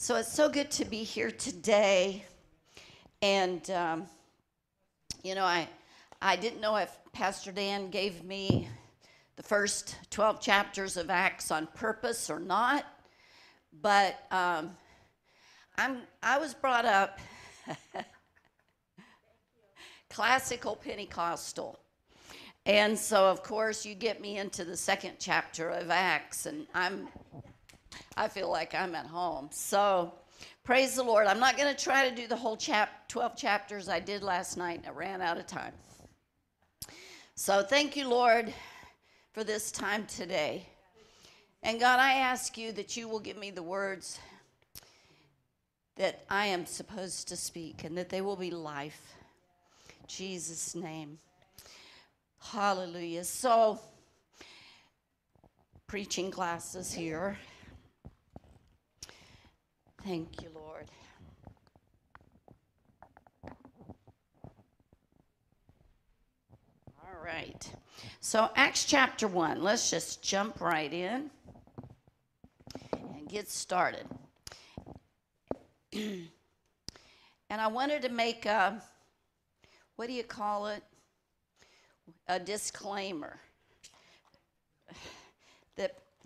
So it's so good to be here today. And, um, you know, I, I didn't know if Pastor Dan gave me the first 12 chapters of Acts on purpose or not, but um, I'm, I was brought up classical Pentecostal. And so, of course, you get me into the second chapter of Acts, and I'm I feel like I'm at home. So praise the Lord. I'm not going to try to do the whole chap 12 chapters I did last night. I ran out of time. So thank you, Lord, for this time today. And God, I ask you that you will give me the words that I am supposed to speak and that they will be life. Jesus' name. Hallelujah. So, preaching classes here. Thank you, Lord. All right. So, Acts chapter 1, let's just jump right in and get started. and I wanted to make a, what do you call it? A disclaimer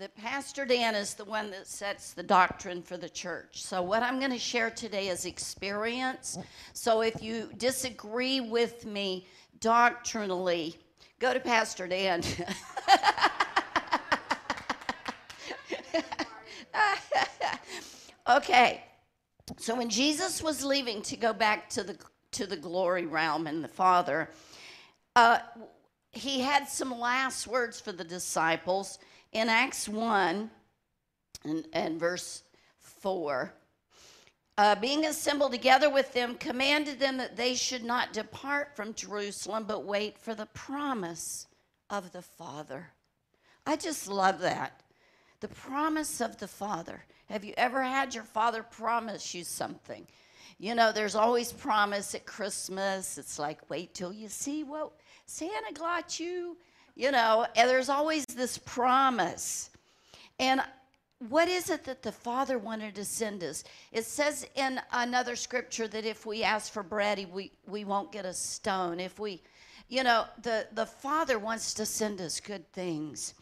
that Pastor Dan is the one that sets the doctrine for the church. So, what I'm going to share today is experience. So, if you disagree with me doctrinally, go to Pastor Dan. okay. So, when Jesus was leaving to go back to the to the glory realm and the Father, uh, he had some last words for the disciples in Acts 1 and, and verse 4, uh, being assembled together with them, commanded them that they should not depart from Jerusalem, but wait for the promise of the Father. I just love that. The promise of the Father. Have you ever had your Father promise you something? You know, there's always promise at Christmas. It's like, wait till you see what Santa got you you know, and there's always this promise. And what is it that the Father wanted to send us? It says in another scripture that if we ask for bread, we, we won't get a stone. If we, you know, the, the Father wants to send us good things.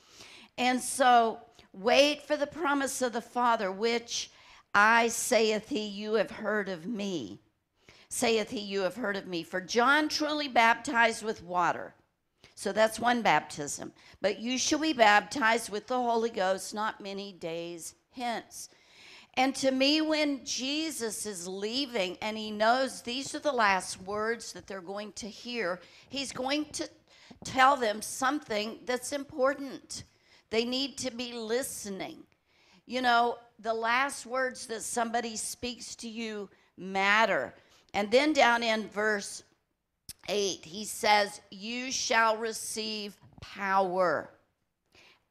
And so wait for the promise of the Father, which I saith he, you have heard of me. Saith he, you have heard of me. For John truly baptized with water so that's one baptism. But you shall be baptized with the Holy Ghost not many days hence. And to me, when Jesus is leaving and he knows these are the last words that they're going to hear, he's going to tell them something that's important. They need to be listening. You know, the last words that somebody speaks to you matter. And then down in verse 8, he says, You shall receive power.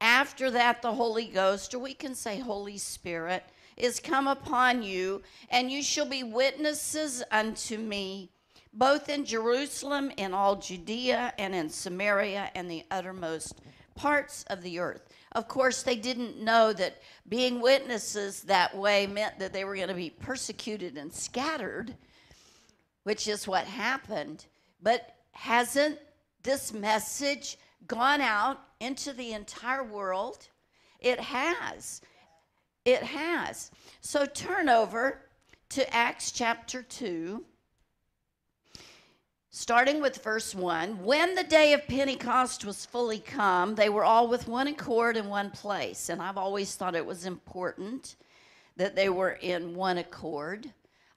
After that, the Holy Ghost, or we can say Holy Spirit, is come upon you, and you shall be witnesses unto me, both in Jerusalem, in all Judea, and in Samaria, and the uttermost parts of the earth. Of course, they didn't know that being witnesses that way meant that they were going to be persecuted and scattered, which is what happened. But hasn't this message gone out into the entire world? It has. It has. So turn over to Acts chapter 2, starting with verse 1. When the day of Pentecost was fully come, they were all with one accord in one place. And I've always thought it was important that they were in one accord.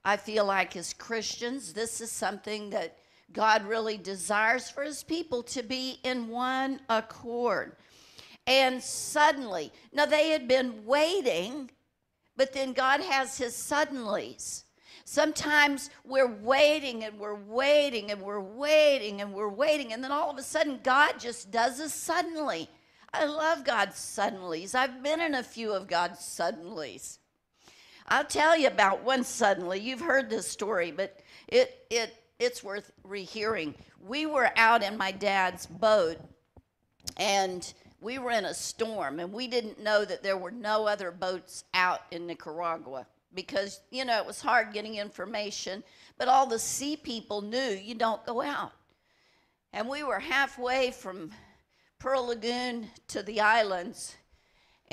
I feel like as Christians, this is something that God really desires for his people to be in one accord. And suddenly, now they had been waiting, but then God has his suddenlies. Sometimes we're waiting and we're waiting and we're waiting and we're waiting, and then all of a sudden, God just does a suddenly. I love God's suddenlies. I've been in a few of God's suddenlies. I'll tell you about one suddenly. You've heard this story, but it it it's worth rehearing. We were out in my dad's boat and we were in a storm and we didn't know that there were no other boats out in Nicaragua. because, you know, it was hard getting information. But all the sea people knew you don't go out. And we were halfway from Pearl Lagoon to the islands.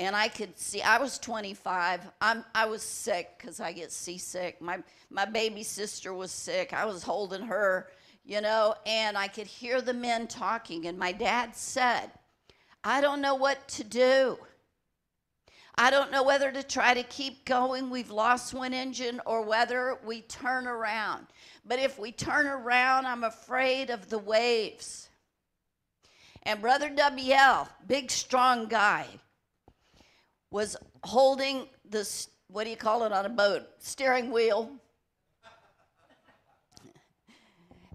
And I could see, I was 25. I'm, I was sick because I get seasick. My, my baby sister was sick. I was holding her, you know, and I could hear the men talking. And my dad said, I don't know what to do. I don't know whether to try to keep going. We've lost one engine or whether we turn around. But if we turn around, I'm afraid of the waves. And Brother WL, big, strong guy, was holding this, what do you call it on a boat? Steering wheel.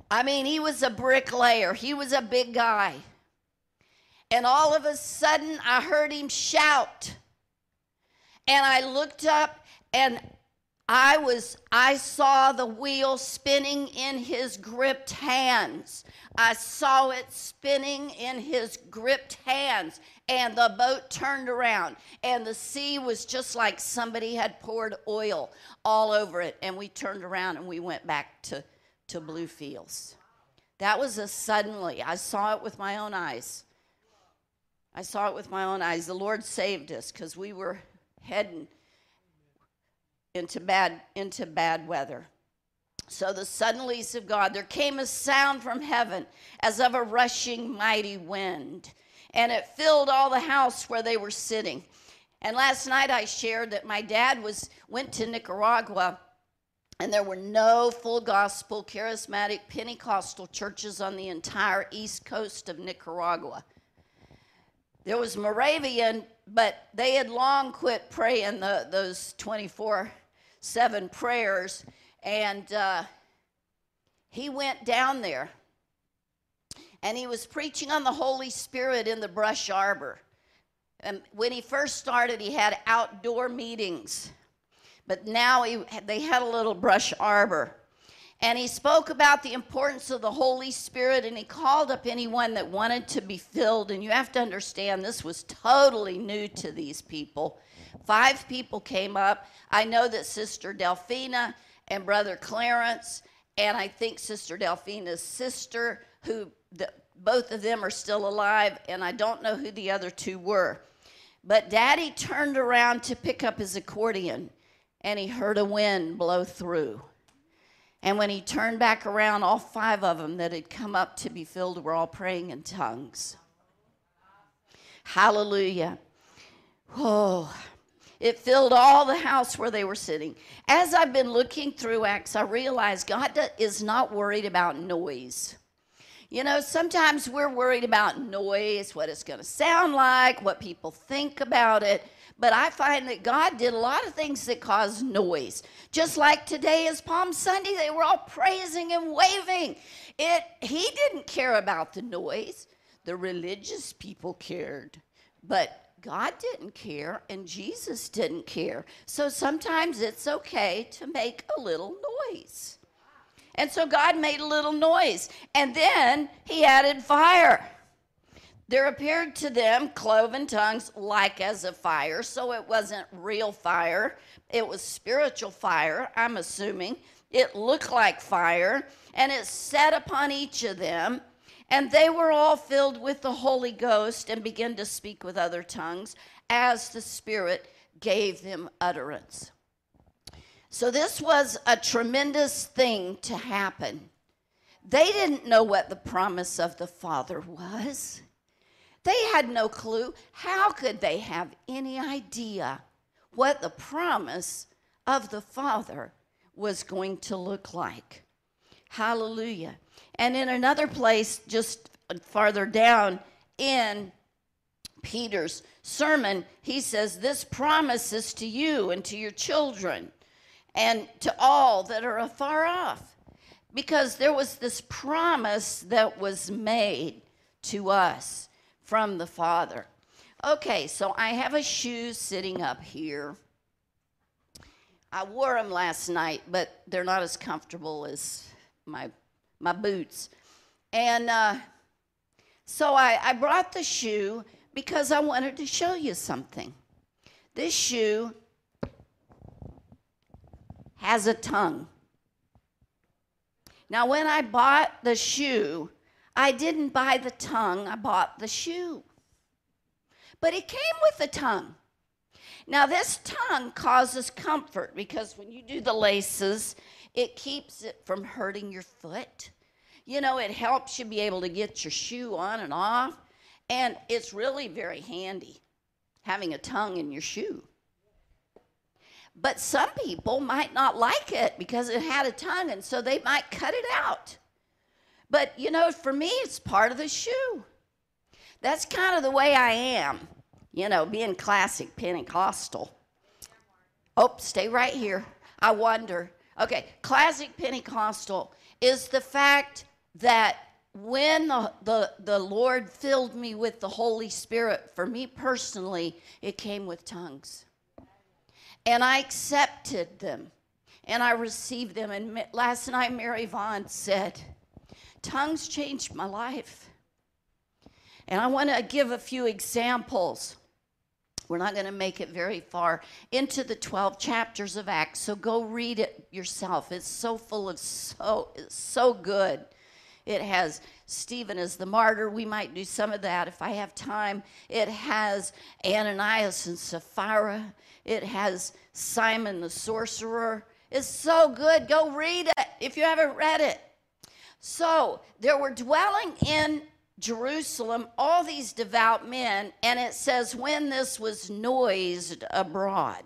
I mean, he was a bricklayer, he was a big guy. And all of a sudden, I heard him shout. And I looked up and I was I saw the wheel spinning in his gripped hands. I saw it spinning in his gripped hands and the boat turned around and the sea was just like somebody had poured oil all over it and we turned around and we went back to to Bluefields. That was a suddenly. I saw it with my own eyes. I saw it with my own eyes. The Lord saved us cuz we were heading into bad into bad weather. So the suddenlies of God, there came a sound from heaven as of a rushing mighty wind, and it filled all the house where they were sitting. And last night I shared that my dad was went to Nicaragua and there were no full gospel charismatic Pentecostal churches on the entire east coast of Nicaragua. There was Moravian, but they had long quit praying the, those 24 7 prayers. And uh, he went down there and he was preaching on the Holy Spirit in the brush arbor. And when he first started, he had outdoor meetings, but now he, they had a little brush arbor. And he spoke about the importance of the Holy Spirit and he called up anyone that wanted to be filled. And you have to understand, this was totally new to these people. Five people came up. I know that Sister Delphina and Brother Clarence, and I think Sister Delphina's sister, who the, both of them are still alive, and I don't know who the other two were. But Daddy turned around to pick up his accordion, and he heard a wind blow through. And when he turned back around, all five of them that had come up to be filled were all praying in tongues. Hallelujah. Oh, it filled all the house where they were sitting. As I've been looking through Acts, I realized God is not worried about noise. You know, sometimes we're worried about noise, what it's going to sound like, what people think about it. But I find that God did a lot of things that caused noise. Just like today is Palm Sunday, they were all praising and waving. It he didn't care about the noise. The religious people cared. But God didn't care and Jesus didn't care. So sometimes it's okay to make a little noise. And so God made a little noise. And then he added fire. There appeared to them cloven tongues like as a fire, so it wasn't real fire. It was spiritual fire, I'm assuming. It looked like fire, and it set upon each of them. And they were all filled with the Holy Ghost and began to speak with other tongues as the Spirit gave them utterance. So, this was a tremendous thing to happen. They didn't know what the promise of the Father was. They had no clue. How could they have any idea what the promise of the Father was going to look like? Hallelujah. And in another place, just farther down in Peter's sermon, he says, This promise is to you and to your children and to all that are afar off. Because there was this promise that was made to us from the Father. Okay, so I have a shoe sitting up here. I wore them last night, but they're not as comfortable as my my boots. And uh, so I, I brought the shoe because I wanted to show you something. This shoe has a tongue. Now, when I bought the shoe, I didn't buy the tongue, I bought the shoe. But it came with the tongue. Now, this tongue causes comfort because when you do the laces, it keeps it from hurting your foot. You know, it helps you be able to get your shoe on and off. And it's really very handy having a tongue in your shoe. But some people might not like it because it had a tongue, and so they might cut it out. But you know, for me, it's part of the shoe. That's kind of the way I am, you know, being classic Pentecostal. Oh, stay right here. I wonder. Okay, classic Pentecostal is the fact that when the, the, the Lord filled me with the Holy Spirit, for me personally, it came with tongues. And I accepted them and I received them. And last night, Mary Vaughn said, Tongues changed my life. And I want to give a few examples. We're not going to make it very far into the 12 chapters of Acts, so go read it yourself. It's so full of so so good. It has Stephen as the martyr. We might do some of that if I have time. It has Ananias and Sapphira. It has Simon the sorcerer. It's so good. Go read it if you haven't read it. So there were dwelling in Jerusalem all these devout men, and it says, when this was noised abroad.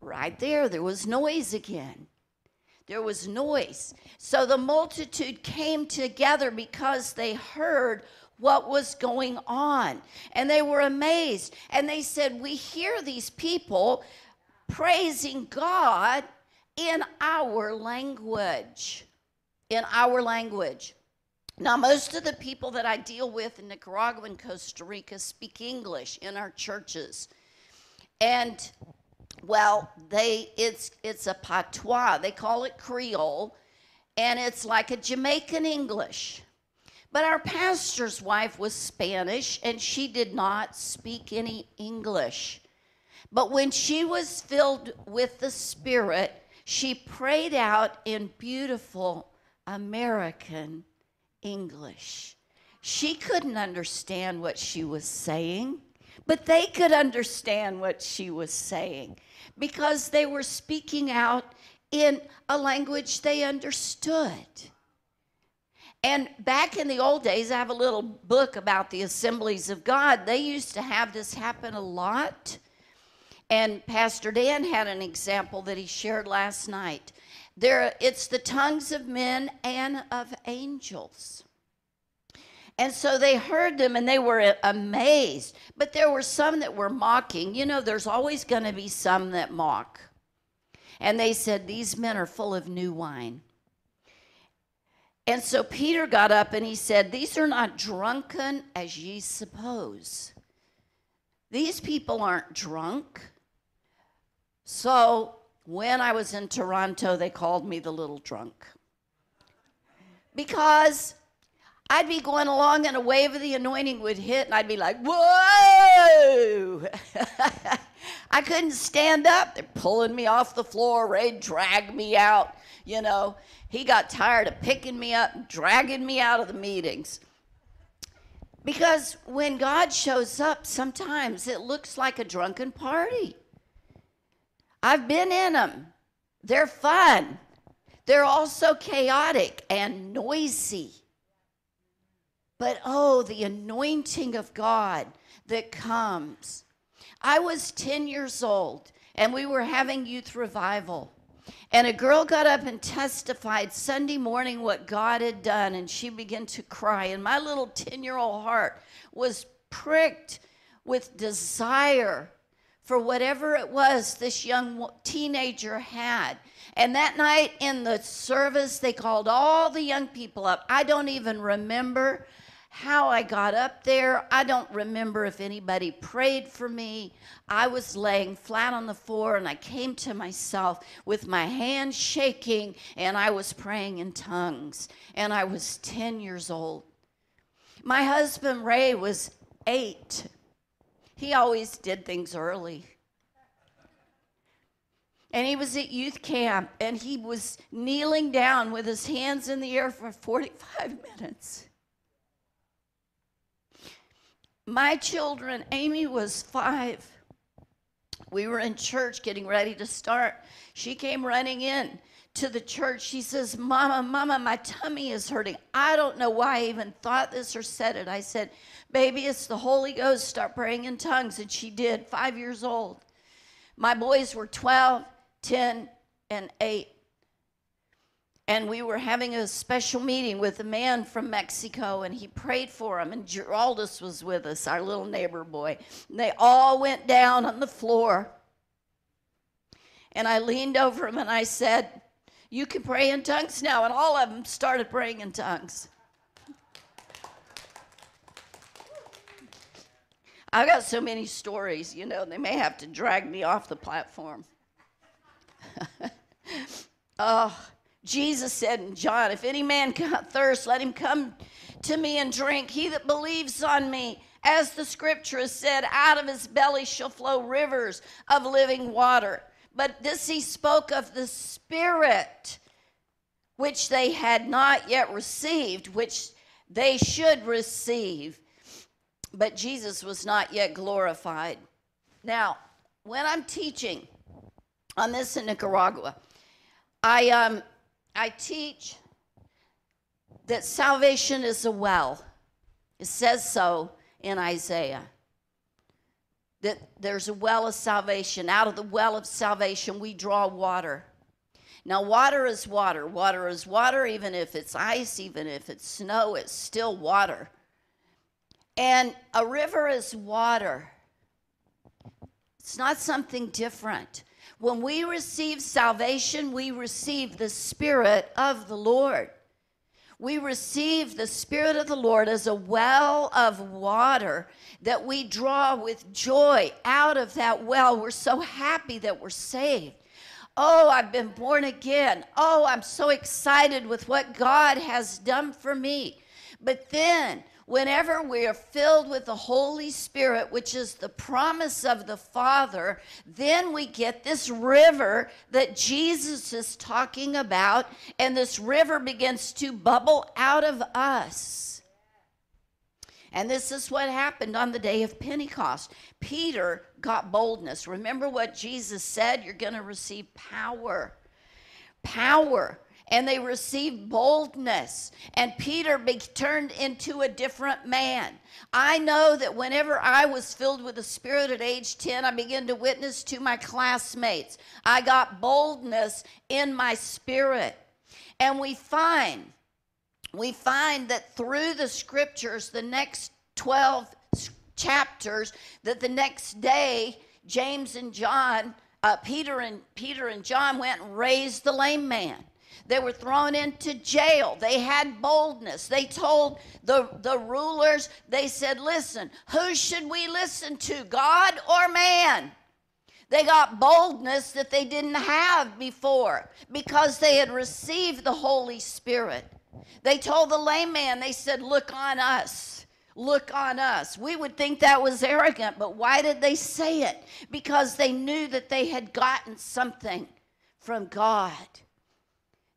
Right there, there was noise again. There was noise. So the multitude came together because they heard what was going on. And they were amazed. And they said, We hear these people praising God in our language. In our language. Now, most of the people that I deal with in Nicaragua and Costa Rica speak English in our churches. And well, they it's it's a patois. They call it Creole, and it's like a Jamaican English. But our pastor's wife was Spanish and she did not speak any English. But when she was filled with the Spirit, she prayed out in beautiful American English. She couldn't understand what she was saying, but they could understand what she was saying because they were speaking out in a language they understood. And back in the old days, I have a little book about the assemblies of God. They used to have this happen a lot. And Pastor Dan had an example that he shared last night. There, it's the tongues of men and of angels. And so they heard them and they were amazed. But there were some that were mocking. You know, there's always going to be some that mock. And they said, These men are full of new wine. And so Peter got up and he said, These are not drunken as ye suppose. These people aren't drunk. So when I was in Toronto, they called me the little drunk. Because I'd be going along and a wave of the anointing would hit, and I'd be like, whoa! I couldn't stand up. They're pulling me off the floor, ready dragged me out. You know, he got tired of picking me up and dragging me out of the meetings. Because when God shows up, sometimes it looks like a drunken party. I've been in them, they're fun. They're also chaotic and noisy. But oh, the anointing of God that comes. I was 10 years old and we were having youth revival. And a girl got up and testified Sunday morning what God had done, and she began to cry. And my little 10 year old heart was pricked with desire for whatever it was this young teenager had. And that night in the service, they called all the young people up. I don't even remember how I got up there. I don't remember if anybody prayed for me. I was laying flat on the floor and I came to myself with my hands shaking and I was praying in tongues. And I was 10 years old. My husband Ray was eight. He always did things early. And he was at youth camp and he was kneeling down with his hands in the air for 45 minutes. My children, Amy was five. We were in church getting ready to start. She came running in to the church. She says, Mama, Mama, my tummy is hurting. I don't know why I even thought this or said it. I said, Baby, it's the Holy Ghost. Start praying in tongues. And she did, five years old. My boys were 12, 10, and 8. And we were having a special meeting with a man from Mexico, and he prayed for him. And Geraldus was with us, our little neighbor boy. And they all went down on the floor. And I leaned over him and I said, You can pray in tongues now. And all of them started praying in tongues. I've got so many stories, you know, they may have to drag me off the platform. oh, Jesus said in John, If any man thirst, let him come to me and drink. He that believes on me, as the scripture has said, out of his belly shall flow rivers of living water. But this he spoke of the Spirit, which they had not yet received, which they should receive. But Jesus was not yet glorified. Now, when I'm teaching on this in Nicaragua, I um, I teach that salvation is a well. It says so in Isaiah. That there's a well of salvation. Out of the well of salvation, we draw water. Now, water is water. Water is water, even if it's ice, even if it's snow, it's still water. And a river is water, it's not something different. When we receive salvation, we receive the Spirit of the Lord. We receive the Spirit of the Lord as a well of water that we draw with joy out of that well. We're so happy that we're saved. Oh, I've been born again. Oh, I'm so excited with what God has done for me. But then whenever we are filled with the Holy Spirit, which is the promise of the Father, then we get this river that Jesus is talking about, and this river begins to bubble out of us. And this is what happened on the day of Pentecost. Peter got boldness. Remember what Jesus said? You're going to receive power. Power and they received boldness. And Peter be turned into a different man. I know that whenever I was filled with the Spirit at age 10, I began to witness to my classmates. I got boldness in my spirit. And we find, we find that through the scriptures, the next 12 chapters, that the next day, James and John, uh, Peter and Peter and John went and raised the lame man. They were thrown into jail. They had boldness. They told the, the rulers, they said, Listen, who should we listen to, God or man? They got boldness that they didn't have before because they had received the Holy Spirit. They told the lame man, they said, Look on us. Look on us. We would think that was arrogant, but why did they say it? Because they knew that they had gotten something from God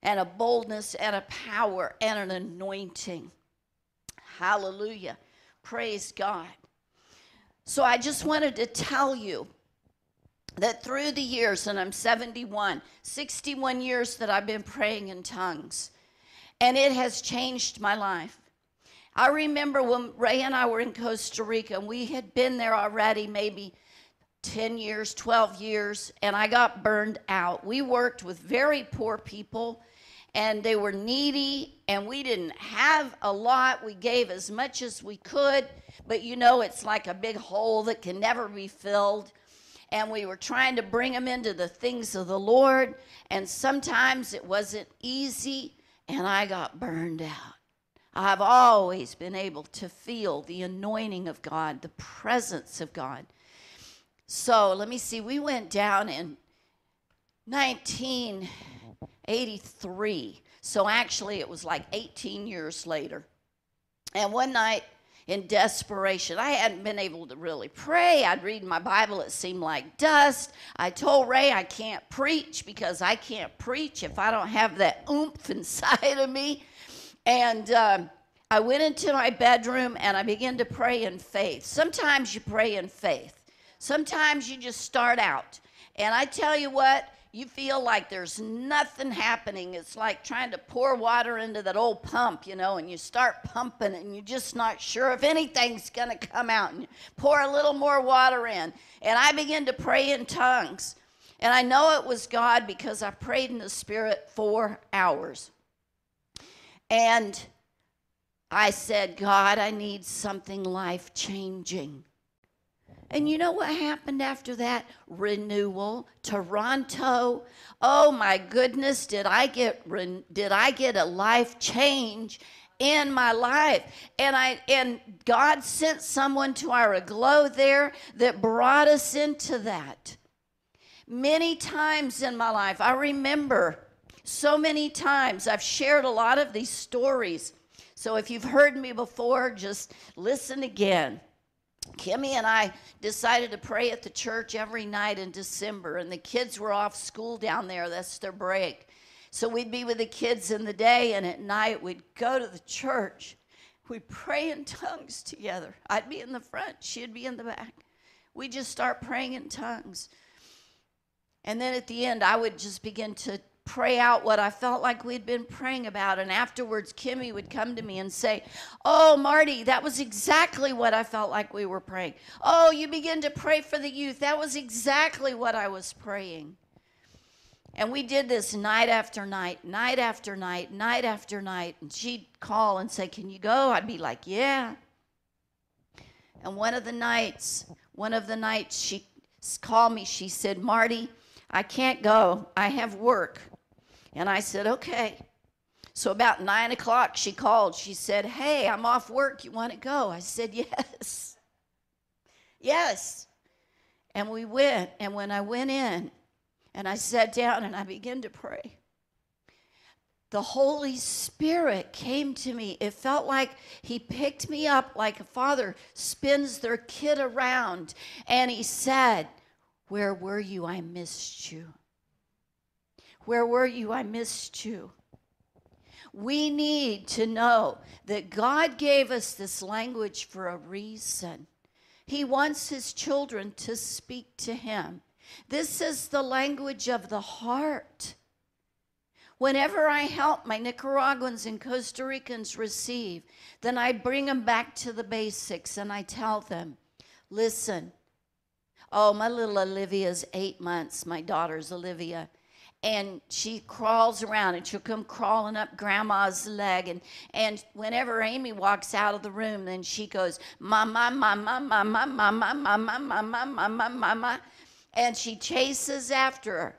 and a boldness and a power and an anointing. Hallelujah. Praise God. So I just wanted to tell you that through the years, and I'm 71, 61 years that I've been praying in tongues, and it has changed my life. I remember when Ray and I were in Costa Rica, and we had been there already maybe 10 years, 12 years, and I got burned out. We worked with very poor people and they were needy and we didn't have a lot. We gave as much as we could, but you know, it's like a big hole that can never be filled. And we were trying to bring them into the things of the Lord, and sometimes it wasn't easy, and I got burned out. I've always been able to feel the anointing of God, the presence of God. So let me see, we went down in 19. 83. So actually, it was like 18 years later. And one night, in desperation. I hadn't been able to really pray. I'd read my Bible, it seemed like dust. I told Ray I can't preach because I can't preach if I don't have that oomph inside of me. And um, I went into my bedroom and I began to pray in faith. Sometimes you pray in faith, sometimes you just start out. And I tell you what, you feel like there's nothing happening. It's like trying to pour water into that old pump, you know, and you start pumping and you're just not sure if anything's going to come out. And you pour a little more water in. And I begin to pray in tongues. And I know it was God because I prayed in the Spirit four hours. And I said, God, I need something life changing. And you know what happened after that? Renewal, Toronto. Oh my goodness, did I get did I get a life change in my life? And I and God sent someone to our aglow there that brought us into that. Many times in my life, I remember so many times I've shared a lot of these stories. So if you've heard me before, just listen again. Kimmy and I decided to pray at the church every night in December, and the kids were off school down there. That's their break. So we'd be with the kids in the day, and at night we'd go to the church. We'd pray in tongues together. I'd be in the front, she'd be in the back. We'd just start praying in tongues. And then at the end, I would just begin to pray out what I felt like we'd been praying about. And afterwards, Kimmy would come to me and say, Oh, Marti, that was exactly what I felt like we were praying. Oh, you begin to pray for the youth. That was exactly what I was praying. And we did this night after night, night after night, night after night. And she'd call and say, Can you go? I'd be like, Yeah. And one of the nights, one of the nights, she called me. She said, Marti, I can't go. I have work. And I said, okay. So about nine o'clock, she called. She said, Hey, I'm off work. You want to go? I said, Yes. yes. And we went. And when I went in and I sat down and I began to pray, the Holy Spirit came to me. It felt like He picked me up like a father spins their kid around. And He said, Where were you? I missed you. Where were you? I missed you. We need to know that God gave us this language for a reason. He wants His children to speak to Him. This is the language of the heart. Whenever I help my Nicaraguans and Costa Ricans receive, then I bring them back to the basics and I tell them, listen, oh, my little Olivia's eight months, my daughter's Olivia and she crawls around and she'll come crawling up grandma's leg and and whenever amy walks out of the room then she goes mama mama mama mama mama mama mama mama and she chases after her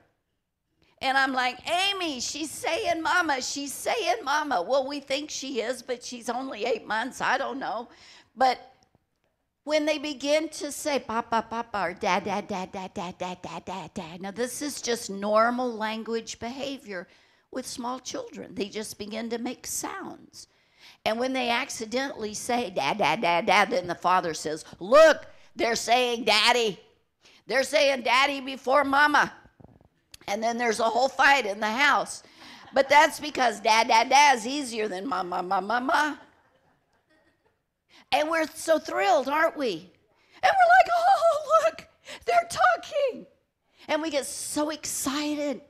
and i'm like amy she's saying mama she's saying mama well we think she is but she's only eight months i don't know but when they begin to say papa, papa, or dad, dad, dad, dad, dad, dad, dad, dad, dad. Now, this is just normal language behavior with small children. They just begin to make sounds. And when they accidentally say dad, dad, dad, dad, then the father says, Look, they're saying daddy. They're saying daddy before mama. And then there's a whole fight in the house. But that's because dad, dad, dad is easier than mama, mama, mama. And we're so thrilled, aren't we? And we're like, oh, look, they're talking. And we get so excited.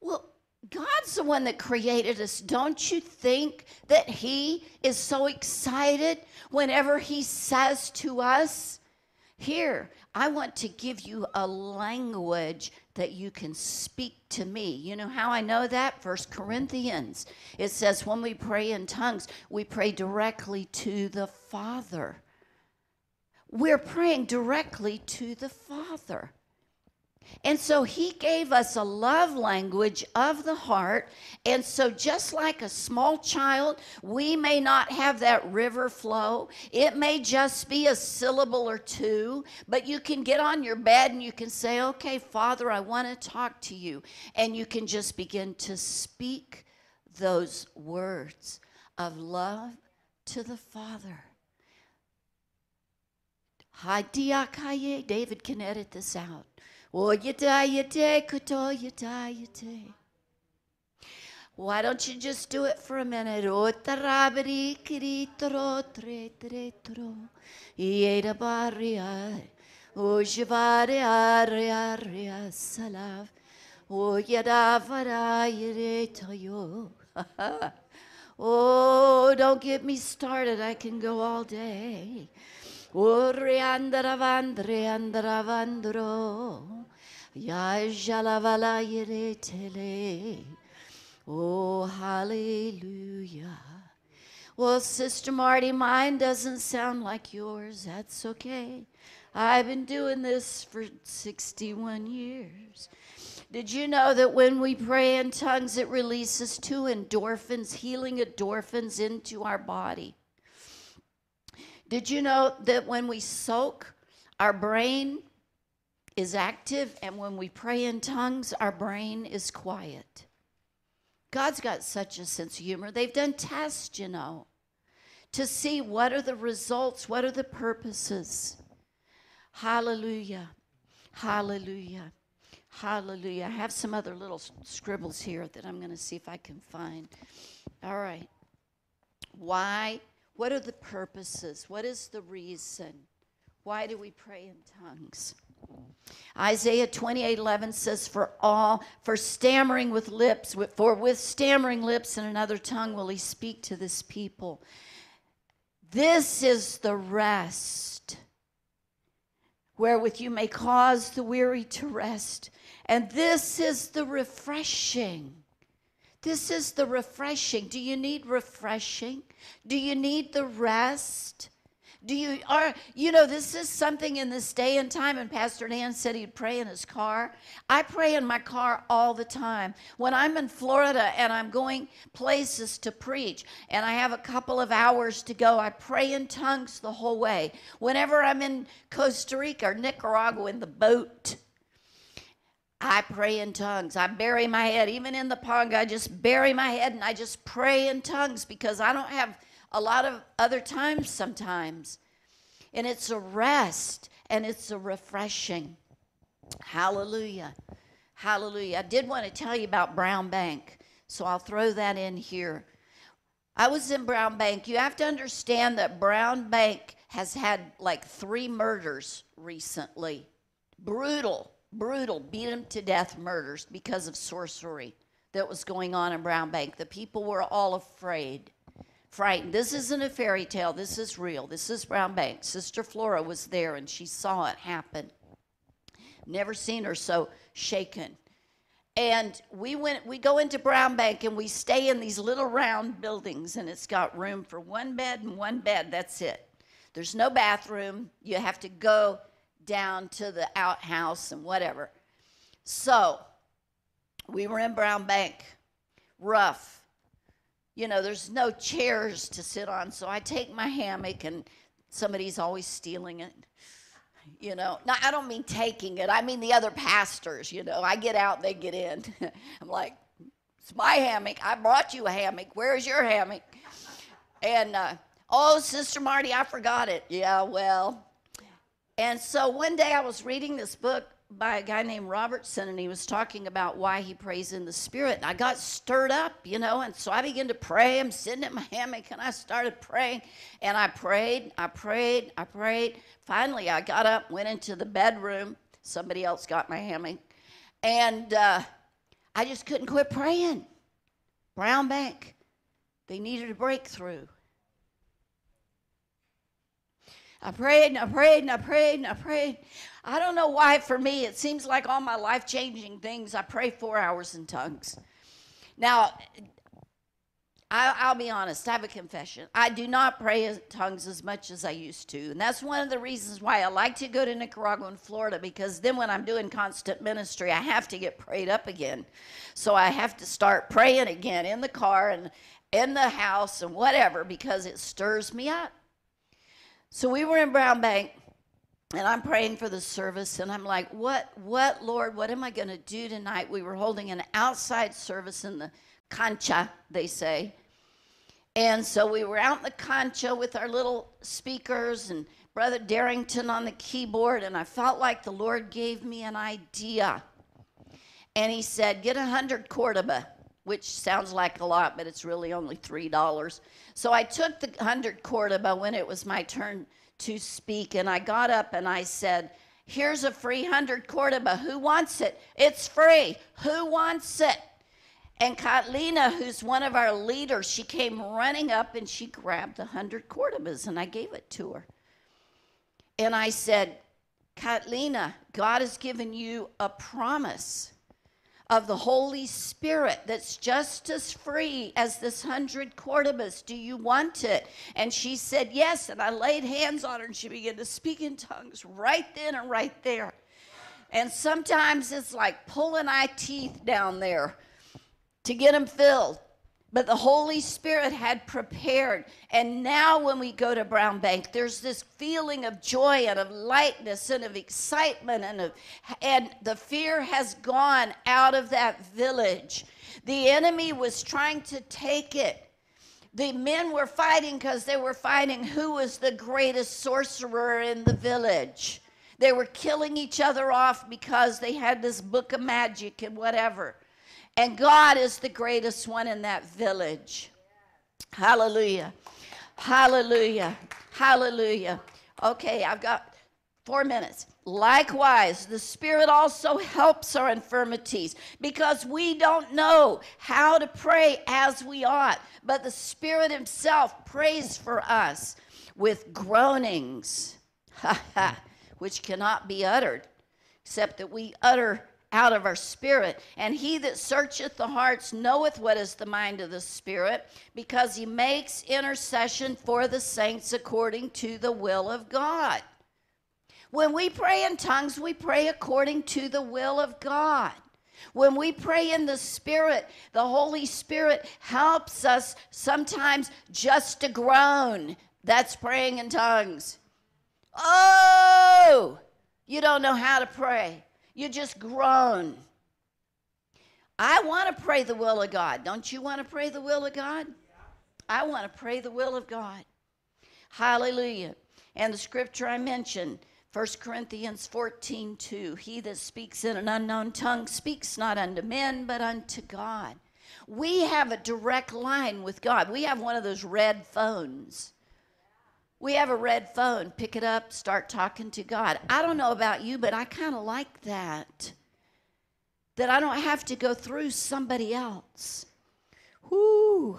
Well, God's the one that created us. Don't you think that He is so excited whenever He says to us, Here, I want to give you a language that you can speak to me. You know how I know that? First Corinthians. It says when we pray in tongues, we pray directly to the Father. We're praying directly to the Father. And so he gave us a love language of the heart. And so, just like a small child, we may not have that river flow. It may just be a syllable or two, but you can get on your bed and you can say, Okay, Father, I want to talk to you. And you can just begin to speak those words of love to the Father. David can edit this out. Why don't you just do it for a minute? Oh, don't get me started. I can go all day. Oriandaravandreandaravandro. Yajalavala tele. Oh, hallelujah. Well, Sister Marti, mine doesn't sound like yours. That's okay. I've been doing this for 61 years. Did you know that when we pray in tongues, it releases two endorphins, healing endorphins into our body? Did you know that when we soak, our brain is active, and when we pray in tongues, our brain is quiet? God's got such a sense of humor. They've done tests, you know, to see what are the results, what are the purposes. Hallelujah. Hallelujah. Hallelujah. I have some other little scribbles here that I'm going to see if I can find. All right. Why? What are the purposes? What is the reason? Why do we pray in tongues? Isaiah 28 11 says, For all, for stammering with lips, for with stammering lips and another tongue will he speak to this people. This is the rest wherewith you may cause the weary to rest. And this is the refreshing. This is the refreshing. Do you need refreshing? Do you need the rest? Do you are you know this is something in this day and time and Pastor Dan said he'd pray in his car. I pray in my car all the time. When I'm in Florida and I'm going places to preach and I have a couple of hours to go, I pray in tongues the whole way. Whenever I'm in Costa Rica or Nicaragua in the boat, I pray in tongues. I bury my head. Even in the pond, I just bury my head and I just pray in tongues because I don't have a lot of other times sometimes. And it's a rest and it's a refreshing. Hallelujah. Hallelujah. I did want to tell you about Brown Bank, so I'll throw that in here. I was in Brown Bank. You have to understand that Brown Bank has had like three murders recently. Brutal, brutal, beat them to death murders because of sorcery that was going on in Brown Bank. The people were all afraid frightened. This isn't a fairy tale. This is real. This is Brown Bank. Sister Flora was there and she saw it happen. Never seen her so shaken. And we went we go into Brown Bank and we stay in these little round buildings and it's got room for one bed and one bed. That's it. There's no bathroom. You have to go down to the outhouse and whatever. So, we were in Brown Bank. Rough you know, there's no chairs to sit on. So I take my hammock and somebody's always stealing it. You know, now I don't mean taking it, I mean the other pastors, you know. I get out, they get in. I'm like, it's my hammock. I brought you a hammock. Where's your hammock? And, uh, oh, Sister Marti, I forgot it. Yeah, well. And so one day I was reading this book by a guy named Robertson, and he was talking about why he prays in the Spirit. And I got stirred up, you know, and so I began to pray. I'm sitting in my hammock, and I started praying. And I prayed, I prayed, I prayed. Finally, I got up, went into the bedroom. Somebody else got my hammock. And uh, I just couldn't quit praying. Brown Bank, they needed a breakthrough. I prayed and I prayed and I prayed and I prayed. I don't know why, for me, it seems like all my life changing things, I pray four hours in tongues. Now, I, will be honest, I have a confession. I do not pray in tongues as much as I used to. And that's one of the reasons why I like to go to Nicaragua and Florida because then when I'm doing constant ministry, I have to get prayed up again. So I have to start praying again in the car and in the house and whatever because it stirs me up. So we were in Brown Bank and I'm praying for the service and I'm like, what, what, Lord, what am I going to do tonight? We were holding an outside service in the cancha, they say. And so we were out in the cancha with our little speakers and Brother Darrington on the keyboard, and I felt like the Lord gave me an idea. And he said, Get a hundred Cordoba, which sounds like a lot, but it's really only $3. So I took the hundred Cordoba when it was my turn to speak, and I got up and I said, Here's a free hundred Cordoba. Who wants it? It's free. Who wants it? And Katlina, who's one of our leaders, she came running up and she grabbed the hundred Cordobas and I gave it to her. And I said, Katlina, God has given you a promise of the Holy Spirit that's just as free as this hundred Cordobas. Do you want it? And she said, Yes. And I laid hands on her and she began to speak in tongues right then and right there. And sometimes it's like pulling eye teeth down there to get them filled. But the Holy Spirit had prepared. And now, when we go to Brown Bank, there's this feeling of joy and of lightness and of excitement, and, of, and the fear has gone out of that village. The enemy was trying to take it. The men were fighting because they were fighting who was the greatest sorcerer in the village. They were killing each other off because they had this book of magic and whatever. And God is the greatest one in that village. Hallelujah. Hallelujah. Hallelujah. Okay, I've got four minutes. Likewise, the Spirit also helps our infirmities because we don't know how to pray as we ought, but the Spirit Himself prays for us with groanings, which cannot be uttered, except that we utter out of our spirit. And he that searcheth the hearts knoweth what is the mind of the Spirit, because he makes intercession for the saints according to the will of God. When we pray in tongues, we pray according to the will of God. When we pray in the Spirit, the Holy Spirit helps us sometimes just to groan. That's praying in tongues. Oh, you don't know how to pray. You just groan. I want to pray the will of God. Don't you want to pray the will of God? I want to pray the will of God. Hallelujah. And the scripture I mentioned, 1 Corinthians 14 2. He that speaks in an unknown tongue speaks not unto men, but unto God. We have a direct line with God. We have one of those red phones. We have a red phone. Pick it up, start talking to God. I don't know about you, but I kind of like that. That I don't have to go through somebody else. Whoo.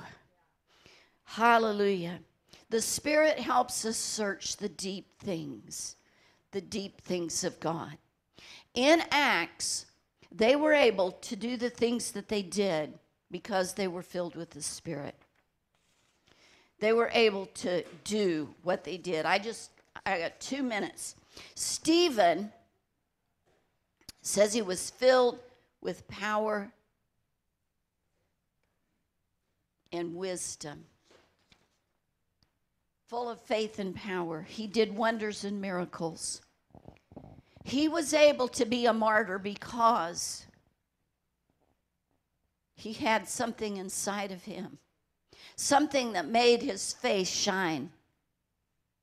Hallelujah. The Spirit helps us search the deep things, the deep things of God. In Acts, they were able to do the things that they did because they were filled with the Spirit they were able to do what they did. I just, I got two minutes. Stephen says he was filled with power and wisdom, full of faith and power. He did wonders and miracles. He was able to be a martyr because he had something inside of him something that made his face shine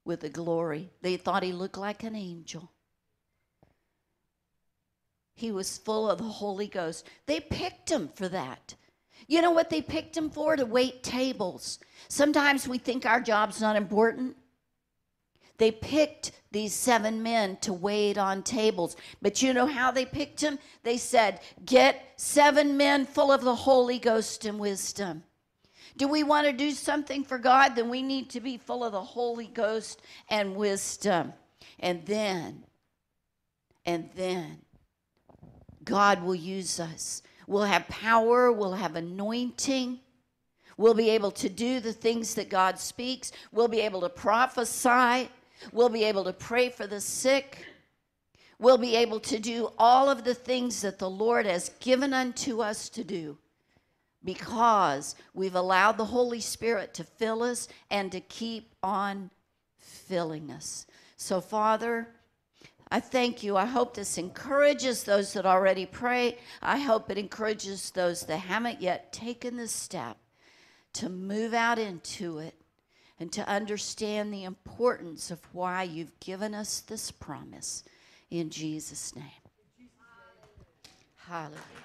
with the glory. They thought he looked like an angel. He was full of the Holy Ghost. They picked him for that. You know what they picked him for? To wait tables. Sometimes we think our job's not important. They picked these seven men to wait on tables. But you know how they picked him? They said, Get seven men full of the Holy Ghost and wisdom. Do we want to do something for God? Then we need to be full of the Holy Ghost and wisdom. And then, and then, God will use us. We'll have power, we'll have anointing. We'll be able to do the things that God speaks. We'll be able to prophesy. We'll be able to pray for the sick. We'll be able to do all of the things that the Lord has given unto us to do because we've allowed the Holy Spirit to fill us and to keep on filling us. So, Father, I thank you. I hope this encourages those that already pray. I hope it encourages those that haven't yet taken the step to move out into it and to understand the importance of why you've given us this promise in Jesus' name. Hallelujah.